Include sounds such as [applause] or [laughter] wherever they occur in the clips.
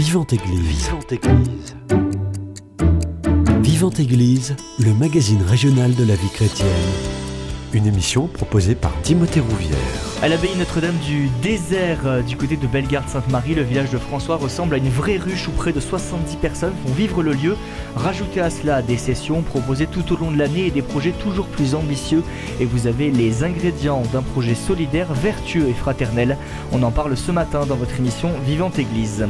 Vivante Église. Vivante Église. Vivante Église, le magazine régional de la vie chrétienne. Une émission proposée par Timothée Rouvière. À l'abbaye Notre-Dame du désert, euh, du côté de Bellegarde-Sainte-Marie, le village de François ressemble à une vraie ruche où près de 70 personnes font vivre le lieu. Rajoutez à cela des sessions proposées tout au long de l'année et des projets toujours plus ambitieux. Et vous avez les ingrédients d'un projet solidaire, vertueux et fraternel. On en parle ce matin dans votre émission Vivante Église.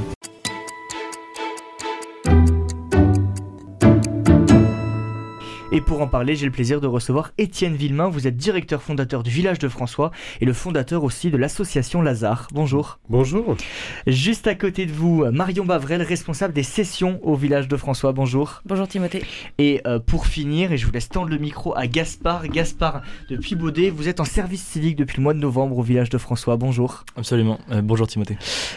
Et pour en parler, j'ai le plaisir de recevoir Étienne Villemain. Vous êtes directeur fondateur du village de François et le fondateur aussi de l'association Lazare. Bonjour. Bonjour. Juste à côté de vous, Marion Bavrel, responsable des sessions au village de François. Bonjour. Bonjour Timothée. Et euh, pour finir, et je vous laisse tendre le micro à Gaspard. Gaspard, depuis Baudet, vous êtes en service civique depuis le mois de novembre au village de François. Bonjour. Absolument. Euh, bonjour Timothée.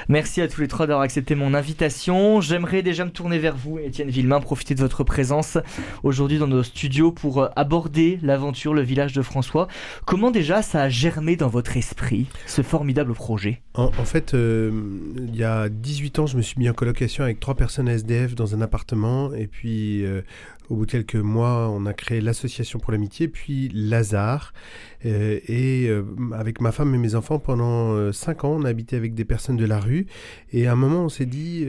Merci à tous les trois d'avoir accepté mon invitation. J'aimerais déjà me tourner vers vous, Étienne Villemain, profiter de votre présence aujourd'hui dans nos studios pour euh, aborder l'aventure, le village de François. Comment déjà ça a germé dans votre esprit, ce formidable projet? En, fait, euh, il y a 18 ans, je me suis mis en colocation avec trois personnes SDF dans un appartement. Et puis, euh, au bout de quelques mois, on a créé l'association pour l'amitié, puis Lazare. et avec ma femme et mes enfants, pendant 5 ans, on a habité avec des personnes de la rue. Et à un moment, on s'est dit,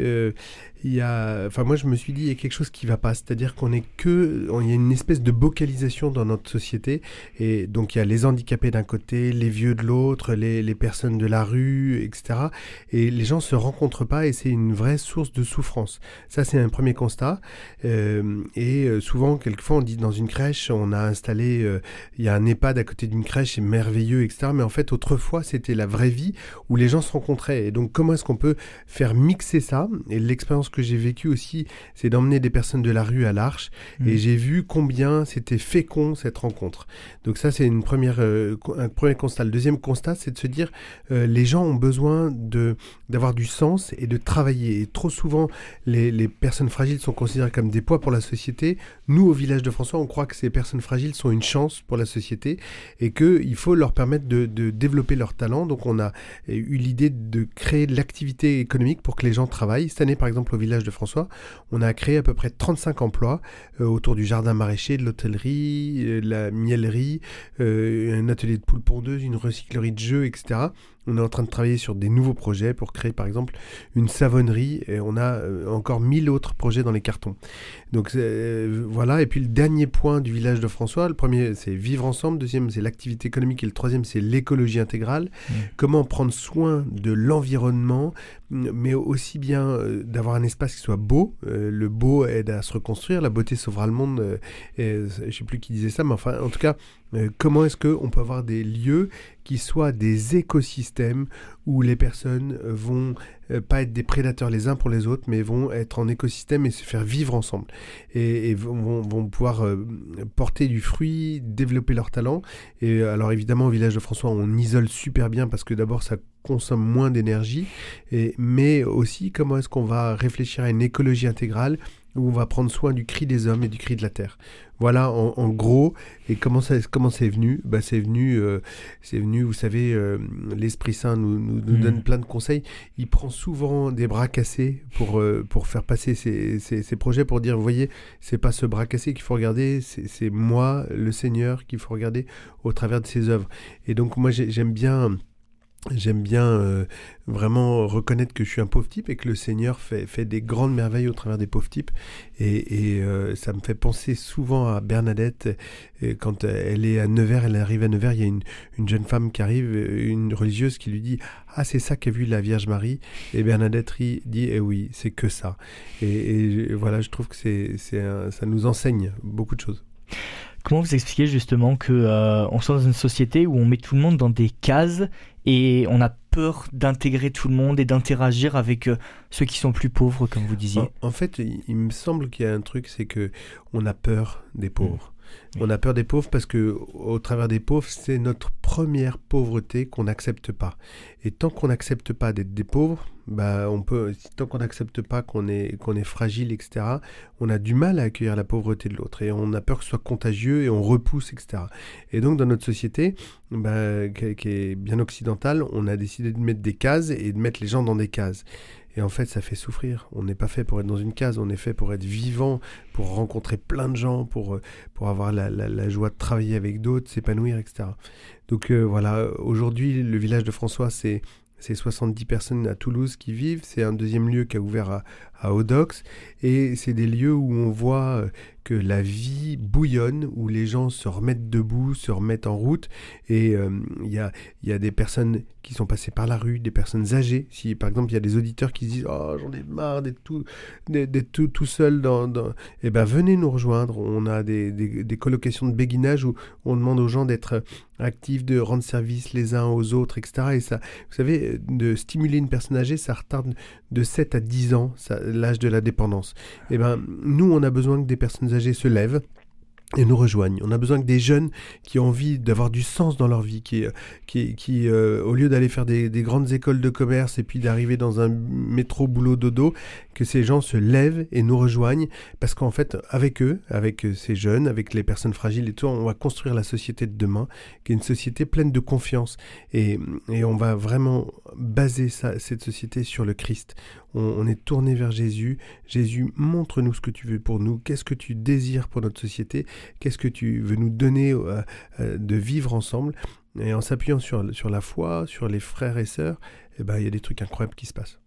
il y a, enfin moi je me suis dit il y a quelque chose qui va pas, c'est-à-dire qu'on est que, il y a une espèce de vocalisation dans notre société et donc il y a les handicapés d'un côté, les vieux de l'autre, les, les, personnes de la rue, etc. Et les gens se rencontrent pas et c'est une vraie source de souffrance. Ça c'est un premier constat euh, et euh, souvent quelquefois on dit dans une crèche on a installé, euh, il y a un EHPAD à côté d'une crèche, c'est merveilleux, etc. Mais en fait autrefois c'était la vraie vie où les gens se rencontraient et donc comment est-ce qu'on peut faire mixer ça? Et l'expérience que j'ai vécu aussi, c'est d'emmener des personnes de la rue à l'arche. Et mmh. j'ai vu combien c'était fécond cette rencontre. Donc ça, c'est une première, euh, un premier constat. Le deuxième constat, c'est de se dire, les gens ont besoin de d'avoir du sens et de travailler. Et trop souvent, les, les, personnes fragiles sont considérées comme des poids pour la société. Nous, au village de François, on croit que ces personnes fragiles sont une chance pour la société et qu'il faut leur permettre de, de développer leur talent. Donc on a eu l'idée de créer de l'activité économique pour que les gens travaillent. Cette année, par exemple, au village de François, on a créé à peu près 35 emplois euh, autour du jardin maraîcher, de l'hôtellerie, euh, la miellerie, euh, un atelier de poule pondeuse, une recyclerie de jeux, etc. On est en train de travailler sur des nouveaux projets pour créer par exemple une savonnerie et on a euh, encore mille autres projets dans les cartons. Donc euh, voilà, et puis le dernier point du village de François, le premier c'est vivre ensemble, le deuxième c'est l'activité économique et le troisième c'est l'écologie intégrale. Mmh. Comment prendre soin de l'environnement, mais aussi bien euh, d'avoir un espace qui soit beau. le beau aide à se reconstruire, la beauté sauvera le monde. je ne sais plus qui disait ça, mais enfin en tout cas comment est-ce qu'on peut avoir des lieux qui soient des écosystèmes où les personnes vont euh, pas être des prédateurs les uns pour les autres, mais vont être en écosystème et se faire vivre ensemble. Et, vont, pouvoir euh, porter du fruit, développer leur talent. Et alors évidemment, au village de François, on isole super bien parce que d'abord, ça consomme moins d'énergie, mais aussi comment est-ce qu'on va réfléchir à une écologie intégrale où on va prendre soin du cri des hommes et du cri de la terre. Voilà en, gros. Et comment ça comment c'est venu? Bah, c'est venu euh, c'est venu vous savez euh, l'Esprit Saint nous, nous, nous donne plein de conseils. Il prend souvent des bras cassés pour euh, pour faire passer ses, ses, projets pour dire vous voyez c'est pas ce bras cassé qu'il faut regarder c'est moi le Seigneur qu'il faut regarder au travers de ses œuvres. Et donc moi j'aime bien J'aime bien euh, vraiment reconnaître que je suis un pauvre type et que le Seigneur fait, des grandes merveilles au travers des pauvres types. Et, euh, ça me fait penser souvent à Bernadette. Et quand elle est à Nevers, elle arrive à Nevers, il y a une, une jeune femme qui arrive, une religieuse qui lui dit Ah, c'est ça qu'a vu la Vierge Marie? Et Bernadette dit Eh oui, c'est que ça. Et, et, voilà, je trouve que c'est, ça nous enseigne beaucoup de choses. Comment vous expliquez justement que euh, on soit dans une société où on met tout le monde dans des cases et on a peur d'intégrer tout le monde et d'interagir avec euh, ceux qui sont plus pauvres, comme vous disiez? En, fait, il, me semble qu'il y a un truc, c'est que on a peur des pauvres. On a peur des pauvres parce que au travers des pauvres, c'est notre première pauvreté qu'on n'accepte pas. Et tant qu'on n'accepte pas d'être des pauvres, Bah, on peut, tant qu'on n'accepte pas qu'on est, qu'on est fragile, etc., on a du mal à accueillir la pauvreté de l'autre et on a peur que ce soit contagieux et on repousse, etc. Et donc, dans notre société, bah, qui est bien occidentale, on a décidé de mettre des cases et de mettre les gens dans des cases. Et en fait, ça fait souffrir. On n'est pas fait pour être dans une case, on est fait pour être vivant, pour rencontrer plein de gens, pour, pour avoir la, la, joie de travailler avec d'autres, s'épanouir, etc. Donc euh, voilà, aujourd'hui, le village de François, c'est c'est 70 personnes à Toulouse qui vivent. C'est un deuxième lieu qui a ouvert à, à Odox. Et c'est des lieux où on voit euh, que la vie bouillonne, où les gens se remettent debout, se remettent en route. Et euh, il y, a, y, a, des personnes qui sont passées par la rue, des personnes âgées. Si par exemple il y a des auditeurs qui se disent Oh, j'en ai marre d'être tout, d'être tout, tout, seul, dans. Eh ben, venez nous rejoindre. On a des, des, des, colocations de béguinage où on demande aux gens d'être actifs, de rendre service les uns aux autres, etc. Et ça, vous savez, de stimuler une personne âgée, ça retarde de 7 à 10 ans l'âge de la dépendance. Eh ben, nous, on a besoin que des personnes âgées se lèvent et nous rejoignent. On a besoin que des jeunes qui ont envie d'avoir du sens dans leur vie, qui, qui, qui euh, au lieu d'aller faire des, des, grandes écoles de commerce et puis d'arriver dans un métro boulot dodo, que ces gens se lèvent et nous rejoignent, parce qu'en fait, avec eux, avec ces jeunes, avec les personnes fragiles et tout, on va construire la société de demain, qui est une société pleine de confiance. Et, et on va vraiment baser ça, cette société sur le Christ. On, on est tourné vers Jésus. Jésus, montre-nous ce que tu veux pour nous. Qu'est-ce que tu désires pour notre société? Qu'est-ce que tu veux nous donner euh, euh, de vivre ensemble? Et en s'appuyant sur, sur la foi, sur les frères et sœurs, eh ben, il y a des trucs incroyables qui se passent.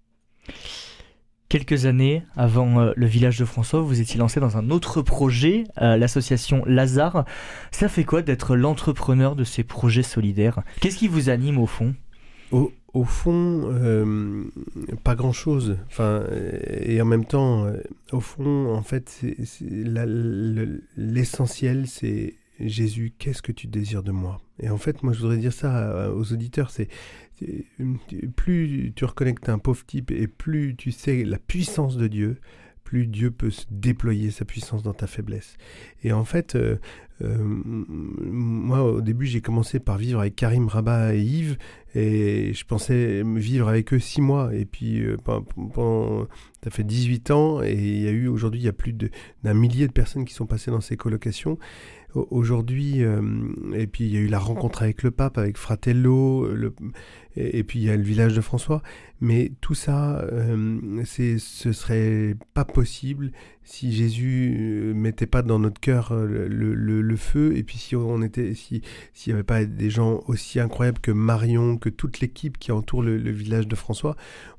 Quelques années avant euh, le village de François, vous étiez lancé dans un autre projet, l'association Lazare. Ça fait quoi d'être l'entrepreneur de ces projets solidaires? Qu'est-ce qui vous anime au fond? Au, fond, pas grand-chose. Enfin, et en même temps, au fond, en fait, l'essentiel, c'est Jésus, qu'est-ce que tu désires de moi? Et en fait, moi, je voudrais dire ça aux auditeurs, c'est plus tu reconnais que tu es un pauvre type et plus tu sais la puissance de Dieu, plus Dieu peut se déployer sa puissance dans ta faiblesse. Et en fait, euh, euh, moi, au début, j'ai commencé par vivre avec Karim, Rabat et Yves, et je pensais vivre avec eux six mois. Et puis, euh, ça fait 18 ans, et il y a eu aujourd'hui, il y a plus d'un millier de personnes qui sont passées dans ces colocations aujourd'hui, euh, et puis il y a eu la rencontre avec le pape, avec Fratello, et, puis il y a le village de François. Mais tout ça, euh, ce serait pas possible si Jésus euh, mettait pas dans notre cœur le, feu, et puis si on était, si s'il n'y avait pas des gens aussi incroyables que Marion, que toute l'équipe qui entoure le, le village de François,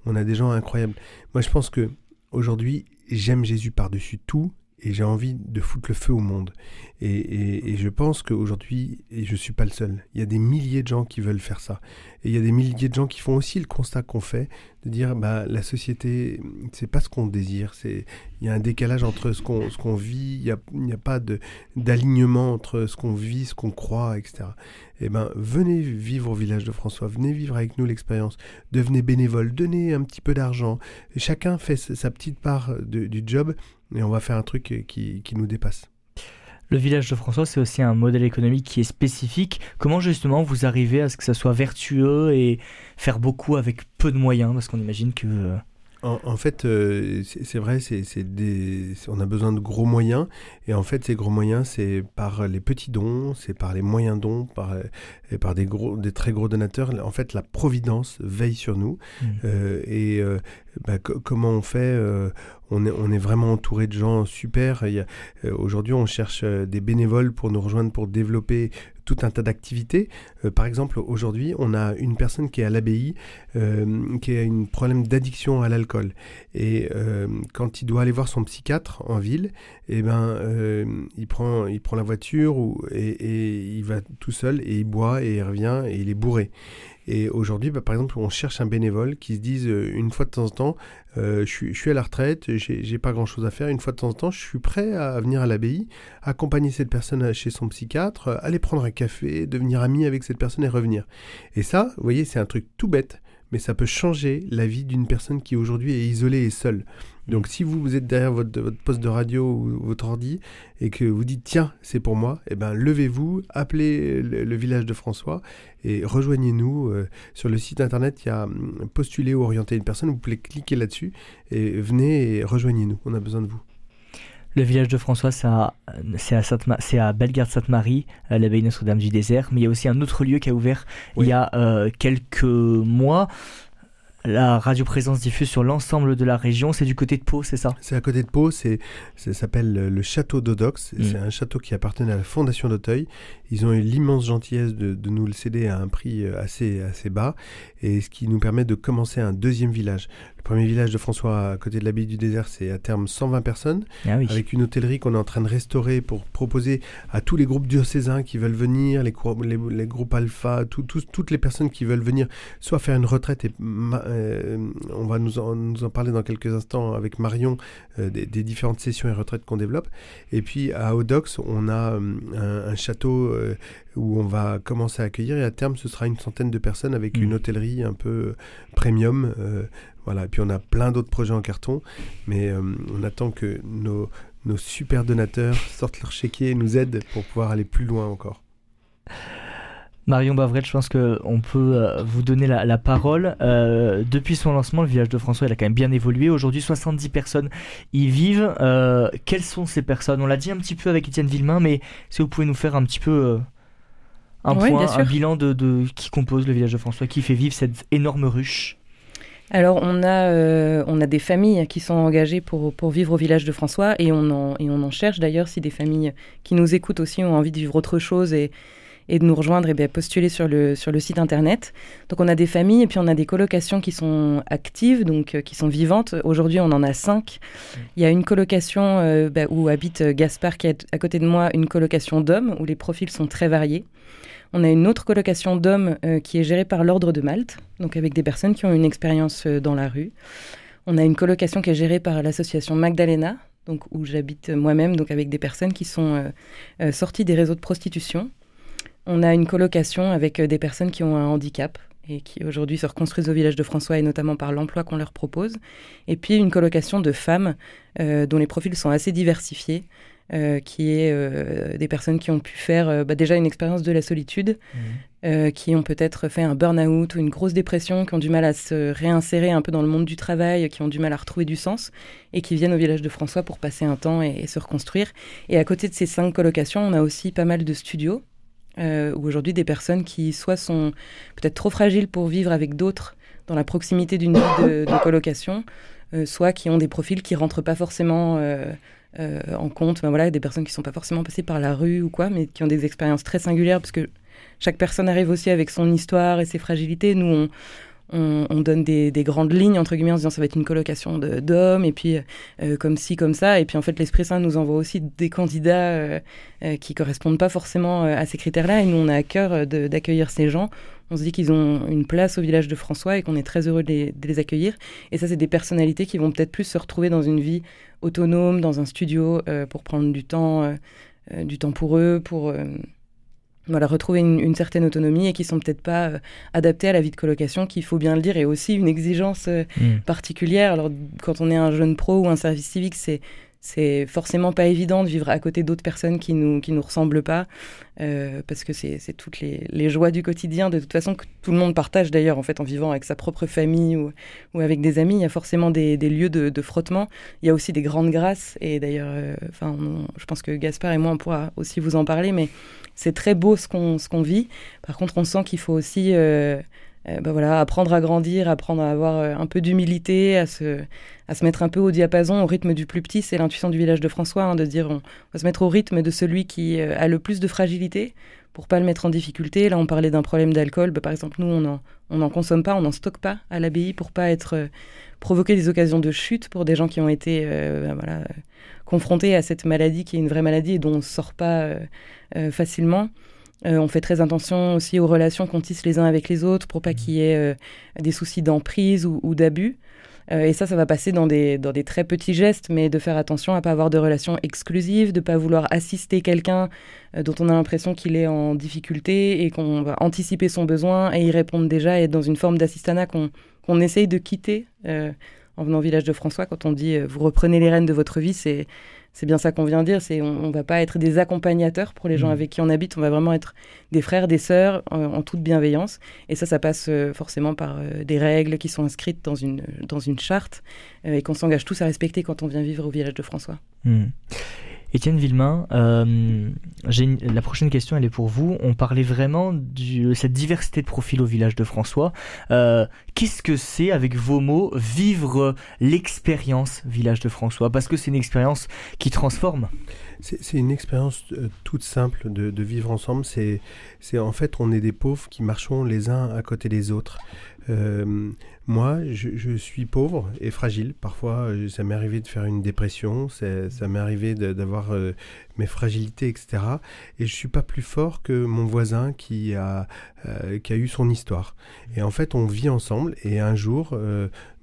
on a des gens incroyables. Moi, je pense que aujourd'hui, j'aime Jésus par-dessus tout et j'ai envie de foutre le feu au monde. Et, je pense qu'aujourd'hui, et je ne suis pas le seul, il y a des milliers de gens qui veulent faire ça. Et il y a des milliers de gens qui font aussi le constat qu'on fait, de dire bah, la société, c'est pas ce qu'on désire. Il y a un décalage entre ce qu'on, vit, il n'y a, a, pas de, d'alignement entre ce qu'on vit, ce qu'on croit, etc. Eh ben, venez vivre au village de François, venez vivre avec nous l'expérience, devenez bénévole, donnez un petit peu d'argent. Chacun fait sa petite part du job et on va faire un truc qui, qui nous dépasse. Le village de François, c'est aussi un modèle économique qui est spécifique. Comment justement vous arrivez à ce que ça soit vertueux et faire beaucoup avec peu de moyens? Parce qu'on imagine que... Euh, en, fait, euh, c'est vrai, c'est des, on a besoin de gros moyens. Et en fait, ces gros moyens, c'est par les petits dons, c'est par les moyens dons, par, et par des, gros, des très gros donateurs. En fait, la providence veille sur nous. Mmh. Euh, et bah, comment on fait on est, on est vraiment entouré de gens super. Euh, aujourd'hui, on cherche euh, des bénévoles pour nous rejoindre pour développer tout un tas d'activités. Euh, par exemple, aujourd'hui, on a une personne qui est à l'abbaye, qui a un problème d'addiction à l'alcool. Et quand il doit aller voir son psychiatre en ville, eh ben, il, prend, il prend la voiture ou, et, et, il va tout seul et il boit et il revient et il est bourré. Et aujourd'hui, bah, par exemple, on cherche un bénévole qui se dise euh, une fois de temps en temps, euh, je, suis, à la retraite, j'ai pas grand chose à faire. Une fois de temps en temps, je suis prêt à venir à l'abbaye, accompagner cette personne chez son psychiatre, aller prendre un café, devenir ami avec cette personne et revenir. Et ça, vous voyez, c'est un truc tout bête, mais ça peut changer la vie d'une personne qui aujourd'hui est isolée et seule. Donc si vous, vous êtes derrière votre, poste de radio ou votre ordi et que vous dites tiens c'est pour moi, eh ben levez-vous, appelez le, village de François et rejoignez-nous euh, sur le site internet. Il y a hum, postuler ou orienter une personne. Vous pouvez cliquer là-dessus et venez et rejoignez-nous. On a besoin de vous. Le village de François, c'est à, à, Bellegarde-Sainte-Marie, euh, l'abbaye Notre-Dame du Désert. Mais il y a aussi un autre lieu qui a ouvert il y a euh, quelques mois. La radio présence diffuse sur l'ensemble de la région. C'est du côté de Pau, c'est ça? C'est à côté de Pau. C'est, ça s'appelle le château d'Odox. Mm. C'est un château qui appartenait à la Fondation d'Auteuil. Ils ont eu l'immense gentillesse de, de, nous le céder à un prix euh, assez, assez bas, et ce qui nous permet de commencer un deuxième village. Le premier village de François à côté de l'abbaye du désert, c'est à terme 120 personnes, ah avec une hôtellerie qu'on est en train de restaurer pour proposer à tous les groupes diocésains qui veulent venir, les, les, groupes alpha, tout, toutes les personnes qui veulent venir, soit faire une retraite, et euh, on va nous en, nous en, parler dans quelques instants avec Marion, euh, des, différentes sessions et retraites qu'on développe. Et puis à Odox, on a un, un château euh, où on va commencer à accueillir et à terme ce sera une centaine de personnes avec une mm. hôtellerie un peu premium. Euh, voilà, et puis on a plein d'autres projets en carton, mais euh, on attend que nos, nos super donateurs sortent leur chéquier et nous aident pour pouvoir aller plus loin encore. Marion Bavrel, je pense qu'on peut euh, vous donner la, parole. Euh, depuis son lancement, le village de François, il a quand même bien évolué. Aujourd'hui, 70 personnes y vivent. Euh, quelles sont ces personnes? On l'a dit un petit peu avec Étienne Villemain, mais si vous pouvez nous faire un petit peu un point, un bilan de, qui compose le village de François, qui fait vivre cette énorme ruche? Alors, on a, on a des familles qui sont engagées pour, pour vivre au village de François et on en, et on en cherche d'ailleurs si des familles qui nous écoutent aussi ont envie de vivre autre chose et, et de nous rejoindre et bien postuler sur le, sur le site internet. Donc on a des familles et puis on a des colocations qui sont actives, donc euh, qui sont vivantes. Aujourd'hui on en a cinq. Il y a une colocation euh, bah, où habite euh, Gaspard qui est à côté de moi, une colocation d'hommes où les profils sont très variés. On a une autre colocation d'hommes qui est gérée par l'Ordre de Malte, donc avec des personnes qui ont une expérience dans la rue. On a une colocation qui est gérée par l'association Magdalena, donc où j'habite moi-même, donc avec des personnes qui sont sorties des réseaux de prostitution on a une colocation avec euh, des personnes qui ont un handicap et qui aujourd'hui se reconstruisent au village de François et notamment par l'emploi qu'on leur propose. Et puis une colocation de femmes euh, dont les profils sont assez diversifiés, euh, qui est des personnes qui ont pu faire bah, déjà une expérience de la solitude, mmh. qui ont peut-être fait un burn-out ou une grosse dépression, qui ont du mal à se réinsérer un peu dans le monde du travail, qui ont du mal à retrouver du sens, et qui viennent au village de François pour passer un temps et se reconstruire. Et à côté de ces cinq colocations, on a aussi pas mal de studios euh, où aujourd'hui des personnes qui soit sont peut-être trop fragiles pour vivre avec d'autres dans la proximité d'une vie de, colocation, euh, soit qui ont des profils qui rentrent pas forcément euh, en compte, ben voilà, des personnes qui sont pas forcément passées par la rue ou quoi, mais qui ont des expériences très singulières parce que chaque personne arrive aussi avec son histoire et ses fragilités. Nous, on, on, donne des, grandes lignes, entre guillemets, en se disant ça va être une colocation d'hommes, et puis euh, comme ci, comme ça. Et puis en fait, l'Esprit Saint nous envoie aussi des candidats euh, euh, qui correspondent pas forcément à ces critères-là. Et nous, on a à cœur d'accueillir ces gens. On se dit qu'ils ont une place au village de François et qu'on est très heureux de les, accueillir. Et ça, c'est des personnalités qui vont peut-être plus se retrouver dans une vie autonome, dans un studio, pour prendre du temps, du temps pour eux, pour voilà, retrouver une, certaine autonomie et qui sont peut-être pas euh, adaptés à la vie de colocation, qu'il faut bien le dire, et aussi une exigence euh, mm. particulière. Alors, quand on est un jeune pro ou un service civique, c'est c'est forcément pas évident de vivre à côté d'autres personnes qui nous qui nous ressemblent pas euh, parce que c'est toutes les, les, joies du quotidien. De toute façon que tout le monde partage d'ailleurs en fait en vivant avec sa propre famille ou, ou avec des amis il y a forcément des, des lieux de, frottement. Il y a aussi des grandes grâces. Et d'ailleurs enfin je pense que Gaspard et moi on pourra aussi vous en parler mais c'est très beau ce qu'on qu'on vit. Par contre, on sent qu'il faut aussi euh, euh, bah voilà, apprendre à grandir, apprendre à avoir euh, un peu d'humilité, à se, à se mettre un peu au diapason, au rythme du plus petit. C'est l'intuition du village de François, hein, de dire on va se mettre au rythme de celui qui a le plus de fragilité pour pas le mettre en difficulté. Là, on parlait d'un problème d'alcool. Bah, par exemple, nous, on n'en on en consomme pas, on n'en stocke pas à l'abbaye pour pas être provoquer des occasions de chute pour des gens qui ont été bah, voilà, confrontés à cette maladie qui est une vraie maladie et dont on ne sort pas euh, facilement. Euh, on fait très attention aussi aux relations qu'on tisse les uns avec les autres pour pas qu'il y ait euh, des soucis d'emprise ou, d'abus. et ça, ça va passer dans des, dans des très petits gestes, mais de faire attention à pas avoir de relations exclusives, de pas vouloir assister quelqu'un dont on a l'impression qu'il est en difficulté et qu'on va anticiper son besoin et y répondre déjà et être dans une forme d'assistanat qu'on qu'on essaye de quitter en venant au village de François. Quand on dit vous reprenez les rênes de votre vie, c'est c'est bien ça qu'on vient de dire, c'est on, ne va pas être des accompagnateurs pour les gens mmh. avec qui on habite, on va vraiment être des frères, des sœurs en, toute bienveillance. Et ça, ça passe euh, forcément par euh, des règles qui sont inscrites dans une, dans une charte euh, et qu'on s'engage tous à respecter quand on vient vivre au village de François. Mmh. Étienne Villemain, euh, la prochaine question, elle est pour vous. On parlait vraiment de cette diversité de profils au village de François. Euh, qu'est-ce que c'est, avec vos mots, vivre l'expérience village de François? Parce que c'est une expérience qui transforme. C'est une expérience euh, toute simple de, de vivre ensemble. C'est en fait, on est des pauvres qui marchons les uns à côté des autres. Euh, moi, je, suis pauvre et fragile. Parfois, euh, ça m'est arrivé de faire une dépression, ça m'est arrivé d'avoir euh, mes fragilités, etc. Et je suis pas plus fort que mon voisin qui a, qui a eu son histoire. Et en fait, on vit ensemble et un jour,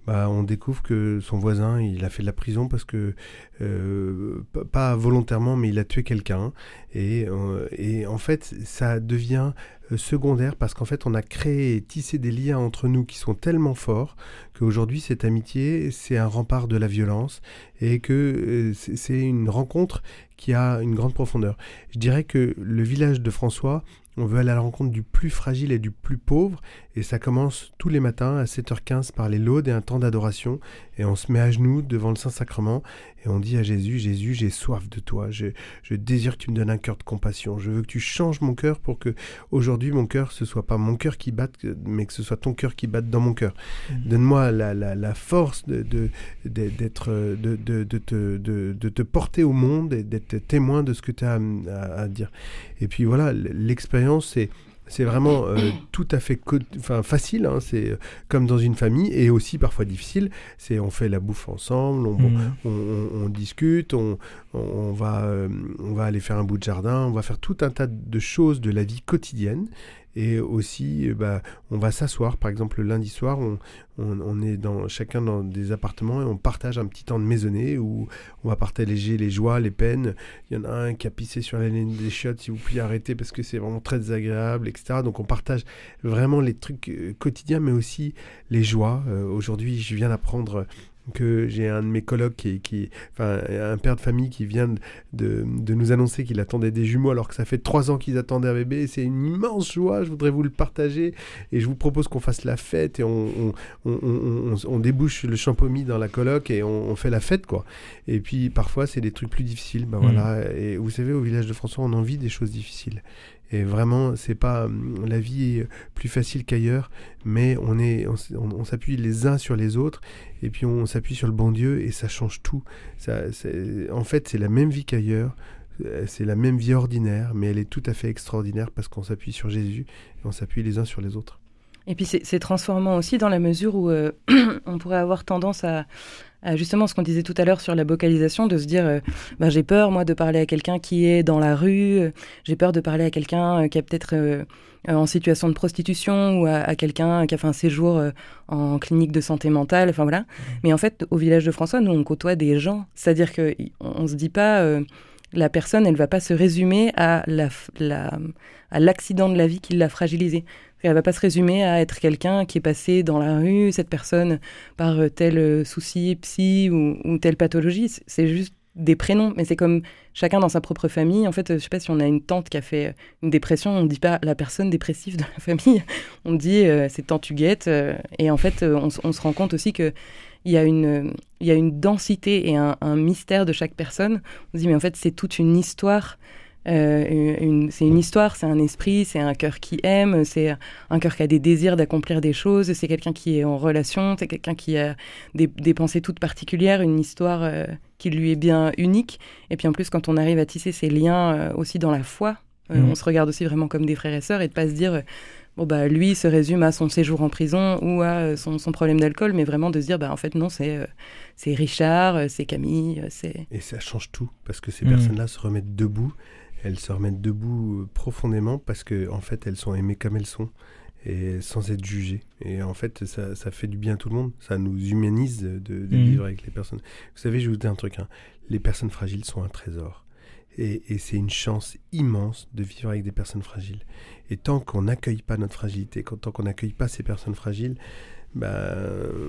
bah, on découvre que son voisin, il a fait de la prison parce que, euh, pas volontairement, mais il a tué quelqu'un. Et, euh, et, en fait, ça devient euh, secondaire parce qu'en fait, on a créé et tissé des liens entre nous qui sont tellement forts qu'aujourd'hui, cette amitié, c'est un rempart de la violence et que c'est une rencontre qui a une grande profondeur. Je dirais que le village de François, on veut aller à la rencontre du plus fragile et du plus pauvre, et ça commence tous les matins à 7h15 par les laudes et un temps d'adoration, et on se met à genoux devant le Saint-Sacrement, et on dit à Jésus, Jésus, j'ai soif de toi, je, désire que tu me donnes un cœur de compassion, je veux que tu changes mon cœur pour que aujourd'hui mon cœur, ce soit pas mon cœur qui batte, mais que ce soit ton cœur qui batte dans mon cœur. Mmh. Donne-moi la, force de, d'être, de, de, te, de, te porter au monde et d'être témoin de ce que tu as à dire. Et puis voilà, l'expérience, c'est c'est vraiment euh, [clears throat] tout à fait enfin, facile, hein, c'est euh, comme dans une famille, et aussi parfois difficile. C'est on fait la bouffe ensemble, on, mmh. discute, on, on va, euh, on va aller faire un bout de jardin, on va faire tout un tas de choses de la vie quotidienne. Et aussi, bah, on va s'asseoir, par exemple, le lundi soir, on, on, est dans, chacun dans des appartements et on partage un petit temps de maisonnée où on va partager les joies, les peines. Il y en a un qui a pissé sur la ligne des chiottes, si vous pouvez arrêter parce que c'est vraiment très désagréable, etc. Donc on partage vraiment les trucs euh, quotidiens, mais aussi les joies. Euh, aujourd'hui, je viens d'apprendre que j'ai un de mes colocs qui, qui, enfin, un père de famille qui vient de, de nous annoncer qu'il attendait des jumeaux alors que ça fait trois ans qu'ils attendaient un bébé. C'est une immense joie. Je voudrais vous le partager et je vous propose qu'on fasse la fête et on, on, on, on débouche le champomis dans la coloc et on, fait la fête quoi. Et puis parfois c'est des trucs plus difficiles. Ben voilà. Et vous savez, au village de François, on en vit des choses difficiles. Et vraiment, c'est pas hum, la vie plus facile qu'ailleurs, mais on est, on, s'appuie les uns sur les autres, et puis on s'appuie sur le bon Dieu, et ça change tout. Ça, en fait, c'est la même vie qu'ailleurs. Euh, c'est la même vie ordinaire, mais elle est tout à fait extraordinaire parce qu'on s'appuie sur Jésus et on s'appuie les uns sur les autres. Et puis c'est transformant aussi dans la mesure où euh, [clears throat] on pourrait avoir tendance à, justement ce qu'on disait tout à l'heure sur la vocalisation, de se dire euh, ben, j'ai peur moi de parler à quelqu'un qui est dans la rue, euh, j'ai peur de parler à quelqu'un qui est peut-être en situation de prostitution ou à, quelqu'un qui a fait un séjour en clinique de santé mentale, enfin voilà. Mmh. Mais en fait, au village de François, nous on côtoie des gens, c'est-à-dire que on, se dit pas la personne, elle va pas se résumer à la, à l'accident de la vie qui l'a fragilisée. Elle va pas se résumer à être quelqu'un qui est passé dans la rue, cette personne, par euh, tel euh, souci psy ou, telle pathologie. C'est juste des prénoms, mais c'est comme chacun dans sa propre famille. En fait, je sais pas si on a une tante qui a fait une dépression, on dit pas la personne dépressive de la famille, [laughs] on dit euh, c'est tante Huguette. et en fait, on, se rend compte aussi que il y a une, y a une densité et un, mystère de chaque personne. On se dit mais en fait c'est toute une histoire euh, c'est une histoire, c'est un esprit, c'est un cœur qui aime, c'est un cœur qui a des désirs d'accomplir des choses, c'est quelqu'un qui est en relation, c'est quelqu'un qui a des, pensées toutes particulières, une histoire euh, qui lui est bien unique. Et puis en plus, quand on arrive à tisser ces liens euh, aussi dans la foi, mmh. on se regarde aussi vraiment comme des frères et sœurs et de pas se dire bon bah lui se résume à son séjour en prison ou à son, problème d'alcool, mais vraiment de se dire bah en fait non c'est c'est Richard, c'est Camille, c'est et ça change tout parce que ces mmh. personnes-là se remettent debout elles se remettent debout euh, profondément parce que en fait elles sont aimées comme elles sont et sans être jugé. Et en fait, ça, ça, fait du bien à tout le monde. Ça nous humanise de, de Mhm. vivre avec les personnes. Vous savez, je vais vous dire un truc. hein. Les personnes fragiles sont un trésor. Et, et c'est une chance immense de vivre avec des personnes fragiles. Et tant qu'on n'accueille pas notre fragilité, quand- tant qu'on n'accueille pas ces personnes fragiles, bah,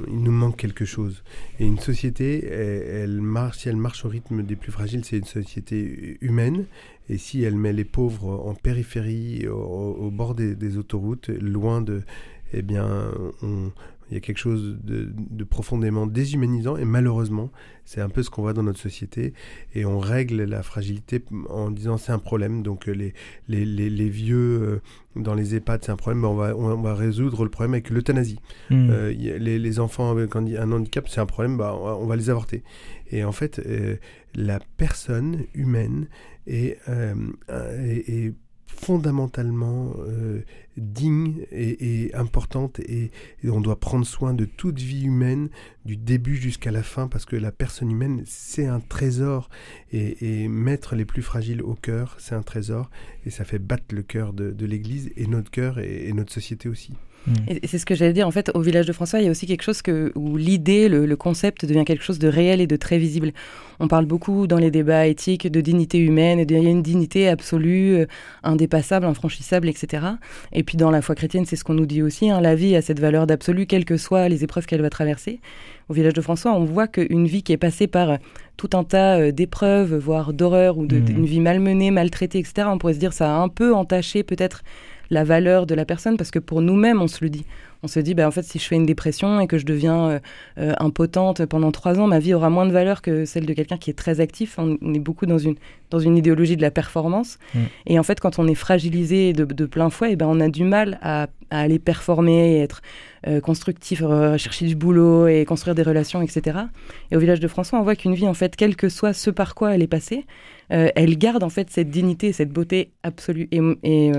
il nous manque quelque chose. Et une société, elle, elle marche, si elle marche au rythme des plus fragiles, c'est une société humaine. Et si elle met les pauvres en périphérie, au, au bord des, des autoroutes, loin de, eh bien, on- il y a quelque chose de, de profondément déshumanisant. Et malheureusement, c'est un peu ce qu'on voit dans notre société. Et on règle la fragilité en disant c'est un problème. Donc euh, les, les, les, les vieux euh, dans les EHPAD, c'est un problème. Ben, on, va, on va résoudre le problème avec l'euthanasie. Hmm. Euh, les, les enfants avec un, handicap, c'est un problème, bah, on, va, on va les avorter. Et en fait, euh, la personne humaine est, euh, fondamentalement euh, digne et, importante et, on doit prendre soin de toute vie humaine du début jusqu'à la fin parce que la personne humaine c'est un trésor et, et mettre les plus fragiles au cœur c'est un trésor et ça fait battre le cœur de, l'Église et notre cœur et notre société aussi. Et et c'est ce que j'allais dire. En fait, au village de François, il y a aussi quelque chose que, où l'idée, le, le concept devient quelque chose de réel et de très visible. On parle beaucoup dans les débats éthiques de dignité humaine, et de- il y a une dignité absolue, euh, indépassable, infranchissable, etc. Et puis dans la foi chrétienne, c'est ce qu'on nous dit aussi. hein, la vie a cette valeur d'absolu, quelles que soient les épreuves qu'elle va traverser. Au village de François, on voit qu'une vie qui est passée par euh, tout un tas euh, d'épreuves, voire d'horreurs, ou Mhm. d'une vie malmenée, maltraitée, etc. On pourrait se dire ça a un peu entaché peut-être la valeur de la personne parce que pour nous-mêmes, on se le dit. On se dit, bah, en fait, si je fais une dépression et que je deviens euh, euh, impotente pendant trois ans, ma vie aura moins de valeur que celle de quelqu'un qui est très actif. On, on est beaucoup dans une, dans une idéologie de la performance. Mm. Et en fait, quand on est fragilisé de, de plein fouet, eh ben, on a du mal à, à aller performer, et être euh, constructif, chercher du boulot et construire des relations, etc. Et au village de François, on voit qu'une vie, en fait, quel que soit ce par quoi elle est passée, elle garde en fait cette dignité, cette beauté absolue. Et, et,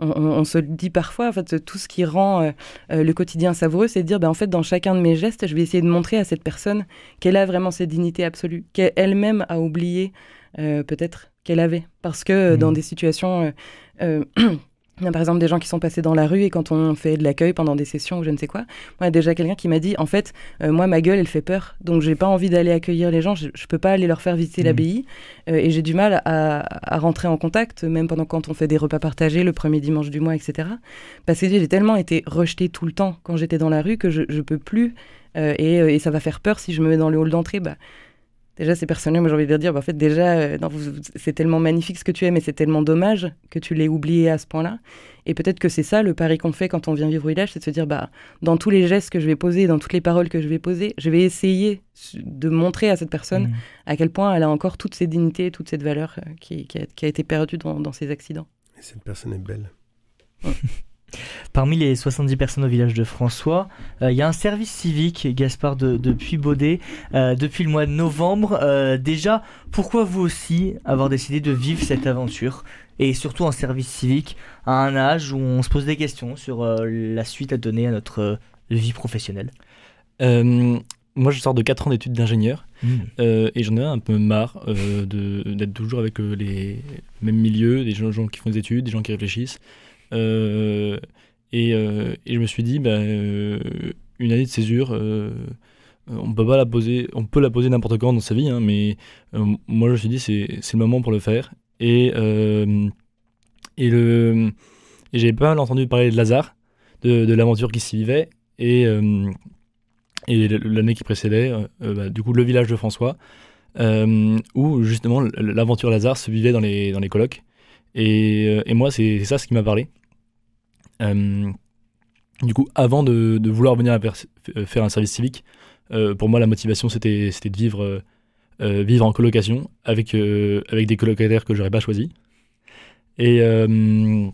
on, se le dit parfois, en fait, tout ce qui rend euh, euh, le quotidien savoureux, c'est de dire, ben, en fait, dans chacun de mes gestes, je vais essayer de montrer à cette personne qu'elle a vraiment cette dignité absolue, qu'elle-même a oublié euh, peut-être qu'elle avait. Parce que dans Mhm. des situations... euh, euh, [clears throat] il y a par exemple des gens qui sont passés dans la rue et quand on fait de l'accueil pendant des sessions ou je ne sais quoi, moi, il y a déjà quelqu'un qui m'a dit en fait, euh, moi, ma gueule, elle fait peur. Donc, j'ai pas envie d'aller accueillir les gens. Je, je peux pas aller leur faire visiter Mhm. l'abbaye. Euh, et j'ai du mal à, à rentrer en contact, même pendant quand on fait des repas partagés le premier dimanche du mois, etc. Parce que j'ai tellement été rejetée tout le temps quand j'étais dans la rue que je, je peux plus. euh, et, et ça va faire peur si je me mets dans le hall d'entrée. Bah, Déjà, ces personnes, moi j'ai envie de leur dire, bah, en fait, déjà, euh, c'est tellement magnifique ce que tu es, mais c'est tellement dommage que tu l'aies oublié à ce point-là. Et peut-être que c'est ça le pari qu'on fait quand on vient vivre au village, c'est de se dire, bah, dans tous les gestes que je vais poser, dans toutes les paroles que je vais poser, je vais essayer de montrer à cette personne Hmm. à quel point elle a encore toute cette dignité, toute cette valeur euh, qui, qui a, qui a été perdue dans, dans ces accidents. Et cette personne est belle. [laughs] Parmi les 70 personnes au village de François, euh, il y a un service civique, Gaspard de, de Puy-Baudet, euh, depuis le mois de novembre. Euh, déjà, pourquoi vous aussi avoir décidé de vivre cette aventure? Et surtout en service civique à un âge où on se pose des questions sur la suite à donner à notre vie professionnelle Euh, moi, je sors de 4 ans d'études d'ingénieur euh, et j'en ai un peu marre euh, d'être toujours avec les mêmes milieux, des gens, gens qui font des études, des gens qui réfléchissent. Euh, et, je me suis dit, bah, euh, une année de césure, euh, on peut la poser, n'importe quand dans sa vie, hein, mais moi je me suis dit c'est le moment pour le faire. Et et j'avais pas mal entendu parler de Lazare, de, l'aventure qui s'y vivait et l'année qui précédait, bah, du coup le village de François, où justement l'aventure Lazare se vivait dans les colloques. Et, moi c'est ça ce qui m'a parlé. Euh, du coup, avant de, vouloir venir f- faire un service civique, euh, pour moi, la motivation, c'était de vivre, euh, euh, en colocation avec, euh, des colocataires que j'aurais pas choisis. Et, euh,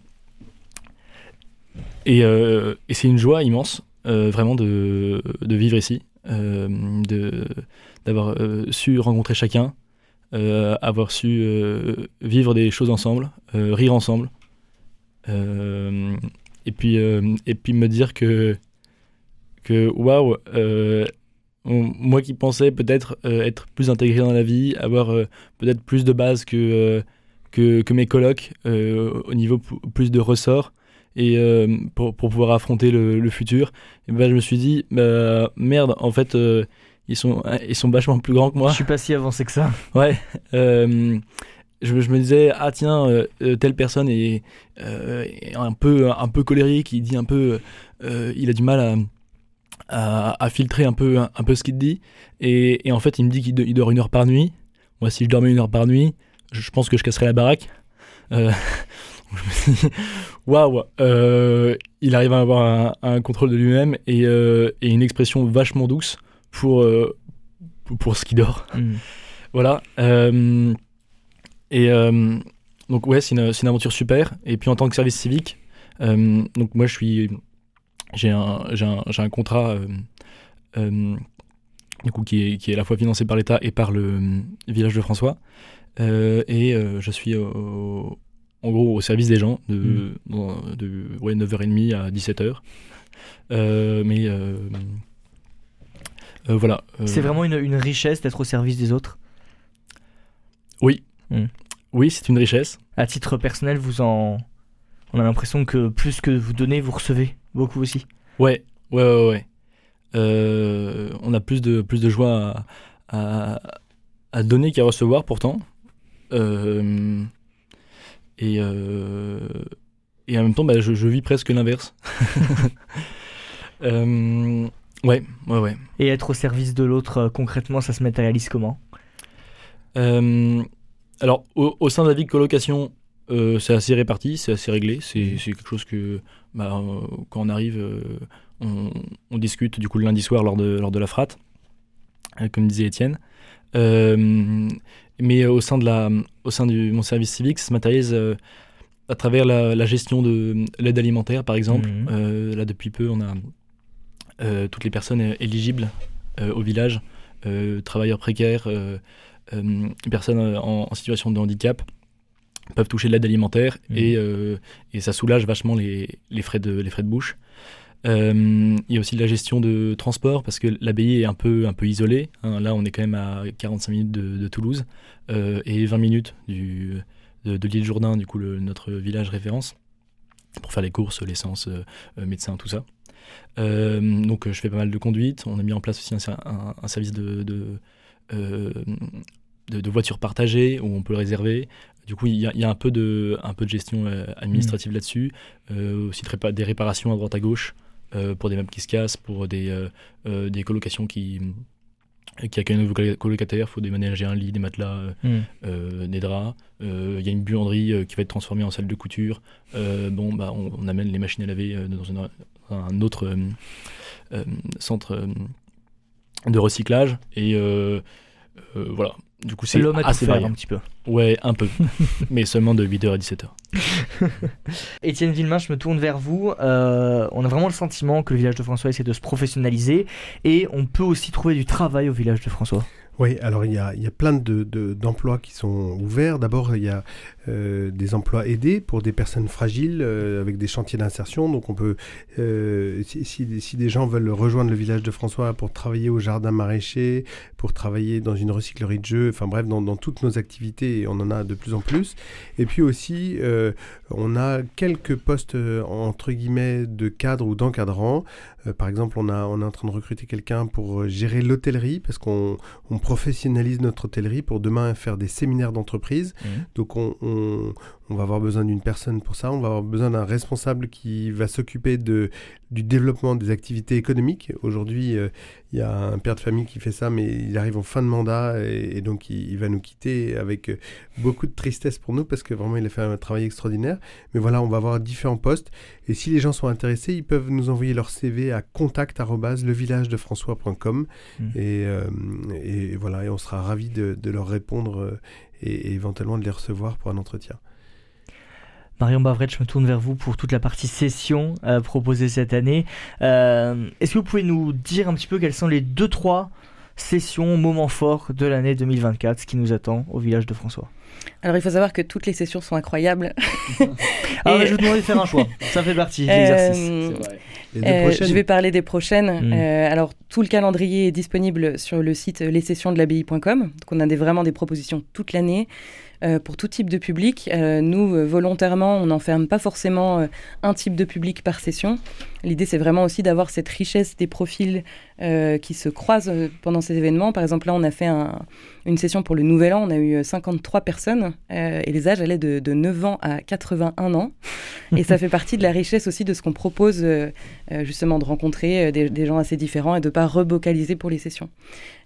euh, c'est une joie immense, euh, vraiment, de, vivre ici, euh, d'avoir euh, su rencontrer chacun, euh, avoir su euh, vivre des choses ensemble, euh, rire ensemble. Et puis euh, et puis me dire que que waouh euh, moi qui pensais peut-être euh, être plus intégré dans la vie avoir peut-être plus de base que que, que mes colocs au niveau plus de ressorts et pour, pour, pouvoir affronter le, futur, et ben, je me suis dit, bah, merde, en fait, ils, sont, ils sont vachement plus grands que moi. Je suis pas si avancé que ça. Ouais. Je, je, me disais, ah tiens, telle personne est, un, peu, un peu colérique, il dit un peu, il a du mal à à, filtrer un peu, un, peu ce qu'il dit. Et, en fait, il me dit qu'il dort une heure par nuit. Moi, si je dormais une heure par nuit, je, pense que je casserais la baraque. Euh, [laughs] waouh, euh, il arrive à avoir un, contrôle de lui-même euh, et, une expression vachement douce pour, pour, ce qu'il dort. Mm. Voilà. Et donc, ouais, c'est une, une, aventure super. Et puis, en tant que service civique, donc moi, je suis j'ai un, un, un, contrat euh, euh, du coup, qui, est, qui est à la fois financé par l'État et par le euh, village de François. et je suis au, en gros au service des gens de, mmh. de ouais, 9h30 à 17h. mais voilà. C'est vraiment une, une richesse d'être au service des autres? Oui. Mmh. Oui, c'est une richesse. À titre personnel, vous en. On a l'impression que plus que vous donnez, vous recevez beaucoup aussi. Ouais, ouais, ouais, ouais. Euh, on a plus de, plus de joie à, à, donner qu'à recevoir pourtant. Euh, et, euh, et en même temps, bah, je, je vis presque l'inverse. [laughs] [laughs] ouais, ouais, ouais. Et être au service de l'autre, concrètement, ça se matérialise comment? Alors, au, au, sein de la vie de colocation, c'est assez réparti, c'est assez réglé. C'est mmh. quelque chose que bah, euh, quand on arrive, euh, on, discute du coup le lundi soir lors de, lors de la frate, euh, comme disait Étienne. mais au sein, de la, au sein de mon service civique, ça se matérialise à travers la, gestion de l'aide alimentaire, par exemple. Mhm. là, depuis peu, on a toutes les personnes éligibles au village, travailleurs précaires, personnes en, situation de handicap, peuvent toucher de l'aide alimentaire mmh. et, euh, et, ça soulage vachement les, les, frais, de, les frais de bouche. Euh, il y a aussi de la gestion de transport parce que l'abbaye est un peu, un peu isolée. Hein. Là, on est quand même à 45 minutes de, Toulouse euh, et 20 minutes du, de, l'île Jourdain, du coup, le, notre village référence, pour faire les courses, l'essence, médecin, tout ça. donc, je fais pas mal de conduite. On a mis en place aussi un, un, service de, de, de, voitures partagées où on peut le réserver. Du coup, il y, a un peu de, un peu de gestion euh, administrative mm. là-dessus. Euh, aussi des réparations à droite à gauche euh, pour des meubles qui se cassent, pour des, des colocations qui, qui accueillent un nouveau colocataire. Il faut déménager un lit, des matelas, mm. des draps. Il y a une buanderie qui va être transformée en salle de couture. bon, bah, on, amène les machines à laver dans un autre centre de recyclage. Et voilà, du coup, c'est l'homme assez varié un petit peu. Ouais, un peu. [laughs] mais seulement de 8h à 17h. [laughs] Étienne Villemain, je me tourne vers vous. Euh, on a vraiment le sentiment que le village de François essaie de se professionnaliser et on peut aussi trouver du travail au village de François. Oui, alors il y a, y a plein d'emplois de, qui sont ouverts. D'abord, il y a euh, des emplois aidés pour des personnes fragiles euh, avec des chantiers d'insertion. Donc on peut, euh, si, si, des gens veulent rejoindre le village de François pour travailler au jardin maraîcher, pour travailler dans une recyclerie de jeux, enfin bref, dans, dans toutes nos activités, on en a de plus en plus. Et puis aussi, on a quelques postes entre guillemets de cadre ou d'encadrant. par exemple, on, a, on est en train de recruter quelqu'un pour gérer l'hôtellerie parce qu'on on professionnalise notre hôtellerie pour demain faire des séminaires d'entreprise. Mmh. Donc on, on, um, va avoir besoin d'une personne pour ça, on va avoir besoin d'un responsable qui va s'occuper de, du développement des activités économiques. Aujourd'hui, euh, il y a un père de famille qui fait ça, mais il arrive en fin de mandat et, donc il, va nous quitter avec euh, beaucoup de tristesse pour nous parce que vraiment il a fait un travail extraordinaire. Mais voilà, on va avoir différents postes et si les gens sont intéressés, ils peuvent nous envoyer leur CV à contact@levillagedefrançois.com mmh. et, euh, et, voilà, et on sera ravis de, de leur répondre et, éventuellement de les recevoir pour un entretien. Marion Bavret, je me tourne vers vous pour toute la partie session euh, proposée cette année. Euh, est-ce que vous pouvez nous dire un petit peu quelles sont les deux, trois sessions, moments forts de l'année 2024, ce qui nous attend au village de François? Alors il faut savoir que toutes les sessions sont incroyables. [laughs] ah, je vous demande de faire un choix. Ça fait partie de l'exercice. Euh, je vais parler des prochaines. Mm. alors tout le calendrier est disponible sur le site lessessionsdelabbaye.com. Donc on a des, vraiment des propositions toute l'année. Pour tout type de public. nous, volontairement, on n'enferme pas forcément un type de public par session. L'idée, c'est vraiment aussi d'avoir cette richesse des profils qui se croisent pendant ces événements. Par exemple, là, on a fait une session pour le Nouvel An, on a eu 53 personnes et les âges allaient de, de 9 ans à 81 ans. Et ça fait partie de la richesse aussi de ce qu'on propose, euh, euh, justement, de rencontrer euh, des, gens assez différents et de ne pas rebocaliser pour les sessions.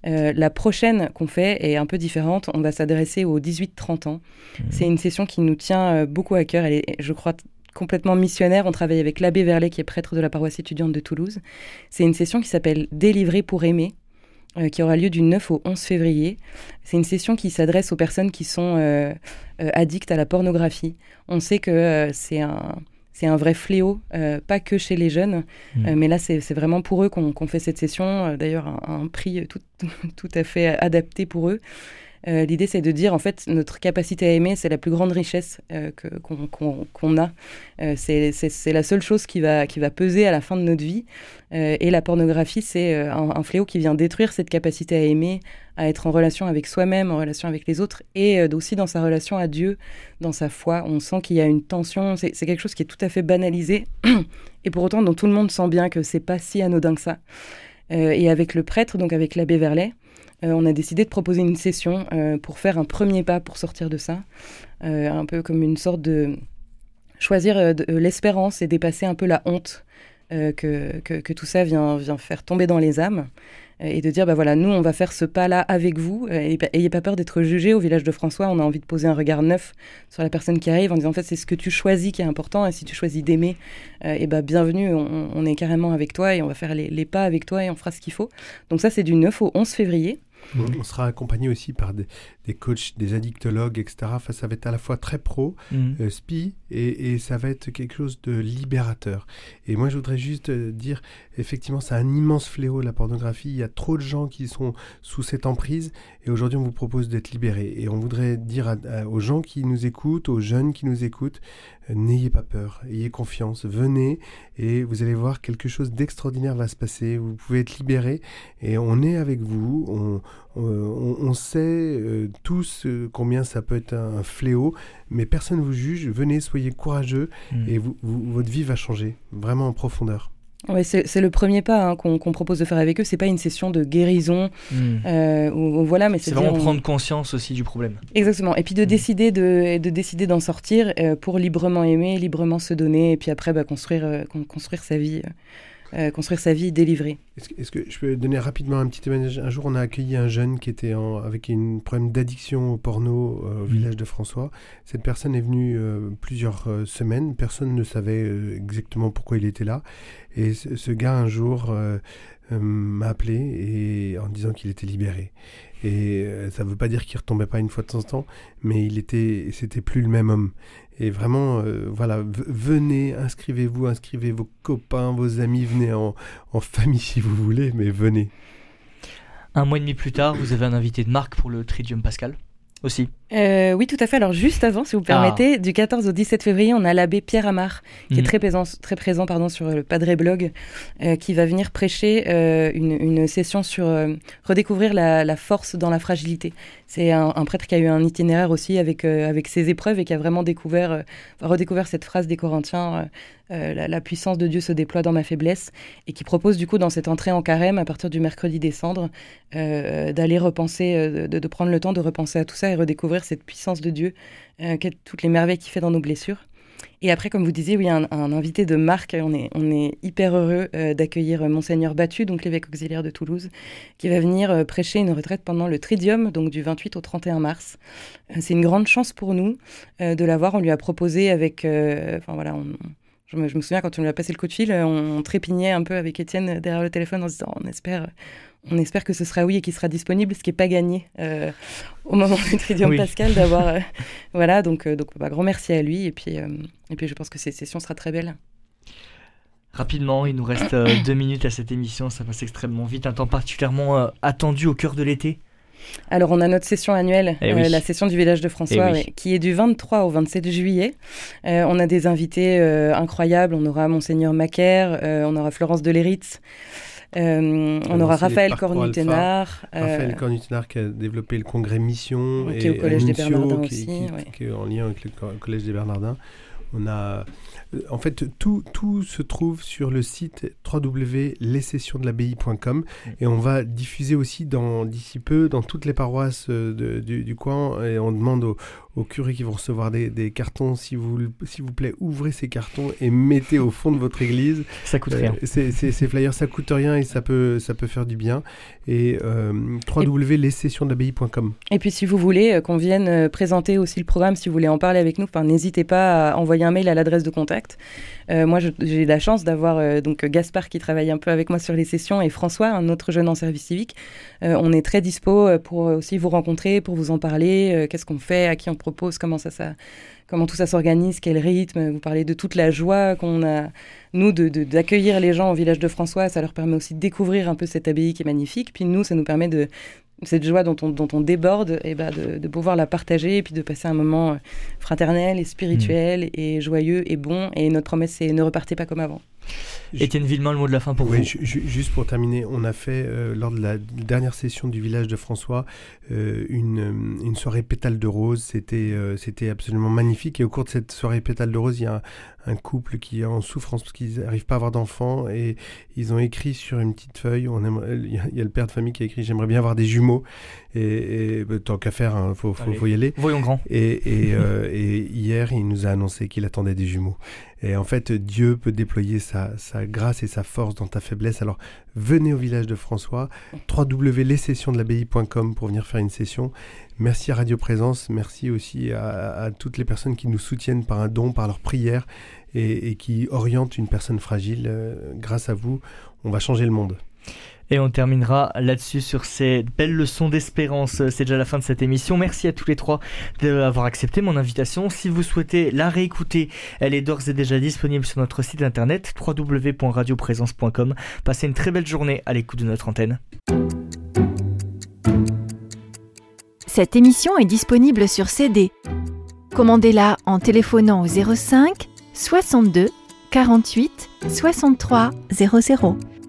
la prochaine qu'on fait est un peu différente. On va s'adresser aux 18-30 ans. Mmh. C'est une session qui nous tient beaucoup à cœur. Elle est, je crois, complètement missionnaire. On travaille avec l'abbé Verlet, qui est prêtre de la paroisse étudiante de Toulouse. C'est une session qui s'appelle Délivrer pour aimer. qui aura lieu du 9 au 11 février. C'est une session qui s'adresse aux personnes qui sont addictes à la pornographie. On sait que c'est un, c'est un vrai fléau, euh, pas que chez les jeunes, mm. euh, mais là c'est vraiment pour eux qu'on fait cette session, euh, d'ailleurs un, prix tout, [laughs] tout, à fait adapté pour eux. Euh, l'idée, c'est de dire, en fait, notre capacité à aimer, c'est la plus grande richesse euh, qu'on a. Euh, c'est la seule chose qui va, qui va peser à la fin de notre vie. et la pornographie, c'est un, fléau qui vient détruire cette capacité à aimer, à être en relation avec soi-même, en relation avec les autres, et aussi dans sa relation à Dieu, dans sa foi. On sent qu'il y a une tension. C'est quelque chose qui est tout à fait banalisé, [clears throat] et pour autant dont tout le monde sent bien que c'est pas si anodin que ça. et avec le prêtre, donc avec l'abbé Verlet, on a décidé de proposer une session euh, pour faire un premier pas pour sortir de ça, euh, un peu comme une sorte de choisir l'espérance et dépasser un peu la honte que, que, tout ça vient, vient faire tomber dans les âmes. Et de dire bah voilà nous on va faire ce pas là avec vous. Et ayez pas peur d'être jugé. Au village de François on a envie de poser un regard neuf sur la personne qui arrive en disant en fait c'est ce que tu choisis qui est important. Et si tu choisis d'aimer et bah bienvenue on, est carrément avec toi et on va faire les, les, pas avec toi et on fera ce qu'il faut. Donc ça c'est du 9 au 11 février on sera accompagné aussi par des, des coachs, des addictologues, etc. Enfin, ça va être à la fois très pro, mm. euh, spi, et, ça va être quelque chose de libérateur. Et moi, je voudrais juste euh, dire, effectivement, c'est un immense fléau, la pornographie. Il y a trop de gens qui sont sous cette emprise, et aujourd'hui, on vous propose d'être libérés. Et on voudrait dire aux gens qui nous écoutent, aux jeunes qui nous écoutent, euh, n'ayez pas peur, ayez confiance, venez, et vous allez voir quelque chose d'extraordinaire va se passer. Vous pouvez être libérés, et on est avec vous. On, on, sait tous euh, combien ça peut être un fléau, mais personne ne vous juge. Venez, soyez courageux mm. et vous, votre vie va changer vraiment en profondeur. Oui, c'est le premier pas hein, qu'on propose de faire avec eux. C'est pas une session de guérison, mm. euh, voilà, mais c'est vraiment prendre conscience aussi du problème. Exactement. Et puis de mm. décider de, de décider d'en sortir euh, pour librement aimer, librement se donner, et puis après bah, construire construire sa vie euh, construire sa vie délivrée. Est-ce que, je peux donner rapidement un petit témoignage? Un jour, on a accueilli un jeune qui était en, avec un problème d'addiction au porno euh, au mmh. village de François. Cette personne est venue euh, plusieurs semaines. Personne ne savait exactement pourquoi il était là. Et ce, gars, un jour, m'a appelé et, en disant qu'il était libéré. Et ça ne veut pas dire qu'il retombait pas une fois de temps en temps, mais il était, c'était plus le même homme. Et vraiment, euh, voilà, venez, inscrivez-vous, inscrivez vos copains, vos amis, venez en, en, famille si vous voulez, mais venez. Un mois et demi plus tard, vous avez un invité de marque pour le Tridium Pascal aussi. Euh, oui, tout à fait. Alors juste avant, si vous permettez, ah. du 14 au 17 février, on a l'abbé Pierre Amar, qui est mhm. très présent, très présent pardon, sur le Padre Blog, euh, qui va venir prêcher euh, une, une, session sur redécouvrir la, la, force dans la fragilité. C'est un, un, prêtre qui a eu un itinéraire aussi avec, avec ses épreuves et qui a vraiment découvert, redécouvert cette phrase des Corinthiens la, puissance de Dieu se déploie dans ma faiblesse, et qui propose du coup dans cette entrée en carême, à partir du mercredi des cendres, d'aller repenser, de, de, prendre le temps de repenser à tout ça et redécouvrir cette puissance de Dieu, euh, toutes les merveilles qu'il fait dans nos blessures. Et après, comme vous disiez, oui, un, un invité de marque, on est, on est hyper heureux euh, d'accueillir Monseigneur Battu, donc l'évêque auxiliaire de Toulouse, qui va venir euh, prêcher une retraite pendant le Tridium, donc du 28 au 31 mars. c'est une grande chance pour nous de l'avoir. On lui a proposé avec, enfin voilà, je, me, souviens quand on lui a passé le coup de fil, on, on trépignait un peu avec Étienne derrière le téléphone en se disant, on espère on espère que ce sera oui et qu'il sera disponible, ce qui n'est pas gagné euh, au moment du Tridium Pascal d'avoir. Euh, [laughs] voilà, donc, euh, donc bah, grand merci à lui et puis, et puis je pense que cette session sera très belle. Rapidement, il nous reste deux minutes à cette émission, ça passe extrêmement vite, un temps particulièrement attendu au cœur de l'été. Alors, on a notre session annuelle, eh la session du village de François, eh qui est du 23 au 27 juillet. on a des invités incroyables. On aura Monseigneur Macaire, on aura Florence de on aura Raphaël Cornutenard. Raphaël Cornutenard qui a développé le congrès Mission. Qui est au Collège des Bernardins aussi. Qui, est en lien avec le Collège des Bernardins. On a en fait, tout, tout se trouve sur le site www.lessessionsdelabbaye.com et on va diffuser aussi d'ici peu dans toutes les paroisses euh, du, coin et on demande aux, aux curés qui vont recevoir des, cartons, s'il vous, vous plaît, ouvrez ces cartons et mettez au fond de votre église. Ça coûte rien. Euh, ces, flyers, ça coûte rien et ça peut, ça peut faire du bien. Et euh, www.lessessionsdelabbaye.com. Et puis si vous voulez euh, qu'on vienne présenter aussi le programme, si vous voulez en parler avec nous, n'hésitez pas à envoyer un mail à l'adresse de contact. Moi, j'ai la chance d'avoir donc Gaspard qui travaille un peu avec moi sur les sessions et François, un autre jeune en service civique. on est très dispo pour aussi vous rencontrer, pour vous en parler. Qu'est-ce qu'on fait, à qui on propose, comment ça, ça comment tout ça s'organise, quel rythme. Vous parlez de toute la joie qu'on a, nous, d'accueillir de, les gens au village de François. Ça leur permet aussi de découvrir un peu cette abbaye qui est magnifique. Puis nous, ça nous permet de, cette joie dont on, dont on déborde, et bah de, pouvoir la partager et puis de passer un moment euh, fraternel et spirituel mmh. et joyeux et bon. Et notre promesse, c'est ne repartez pas comme avant. Étienne Villemain, le mot de la fin pour oui, vous. juste pour terminer, on a fait euh, lors de la dernière session du village de François euh, une, euh, une, soirée pétale de rose. C'était c'était absolument magnifique. Et au cours de cette soirée pétale de rose, il y a un, couple qui est en souffrance parce qu'ils n'arrivent pas à avoir d'enfants et ils ont écrit sur une petite feuille. On il, y a, le père de famille qui a écrit J'aimerais bien avoir des jumeaux. Et, bah, tant qu'à faire, il hein, faut, faut, y aller. Voyons grand. Et, et, [laughs] et hier, il nous a annoncé qu'il attendait des jumeaux. Et en fait, Dieu peut déployer sa, grâce et sa force dans ta faiblesse. Alors, venez au village de François, www.lessessionsdelabbaye.com pour venir faire une session. Merci à Radio Présence, merci aussi à, toutes les personnes qui nous soutiennent par un don, par leur prière et, qui orientent une personne fragile. Euh, grâce à vous, on va changer le monde. Et on terminera là-dessus sur ces belles leçons d'espérance. C'est déjà la fin de cette émission. Merci à tous les trois d'avoir accepté mon invitation. Si vous souhaitez la réécouter, elle est d'ores et déjà disponible sur notre site internet www.radioprésence.com. Passez une très belle journée à l'écoute de notre antenne. Cette émission est disponible sur CD. Commandez-la en téléphonant au 05 62 48 63 00.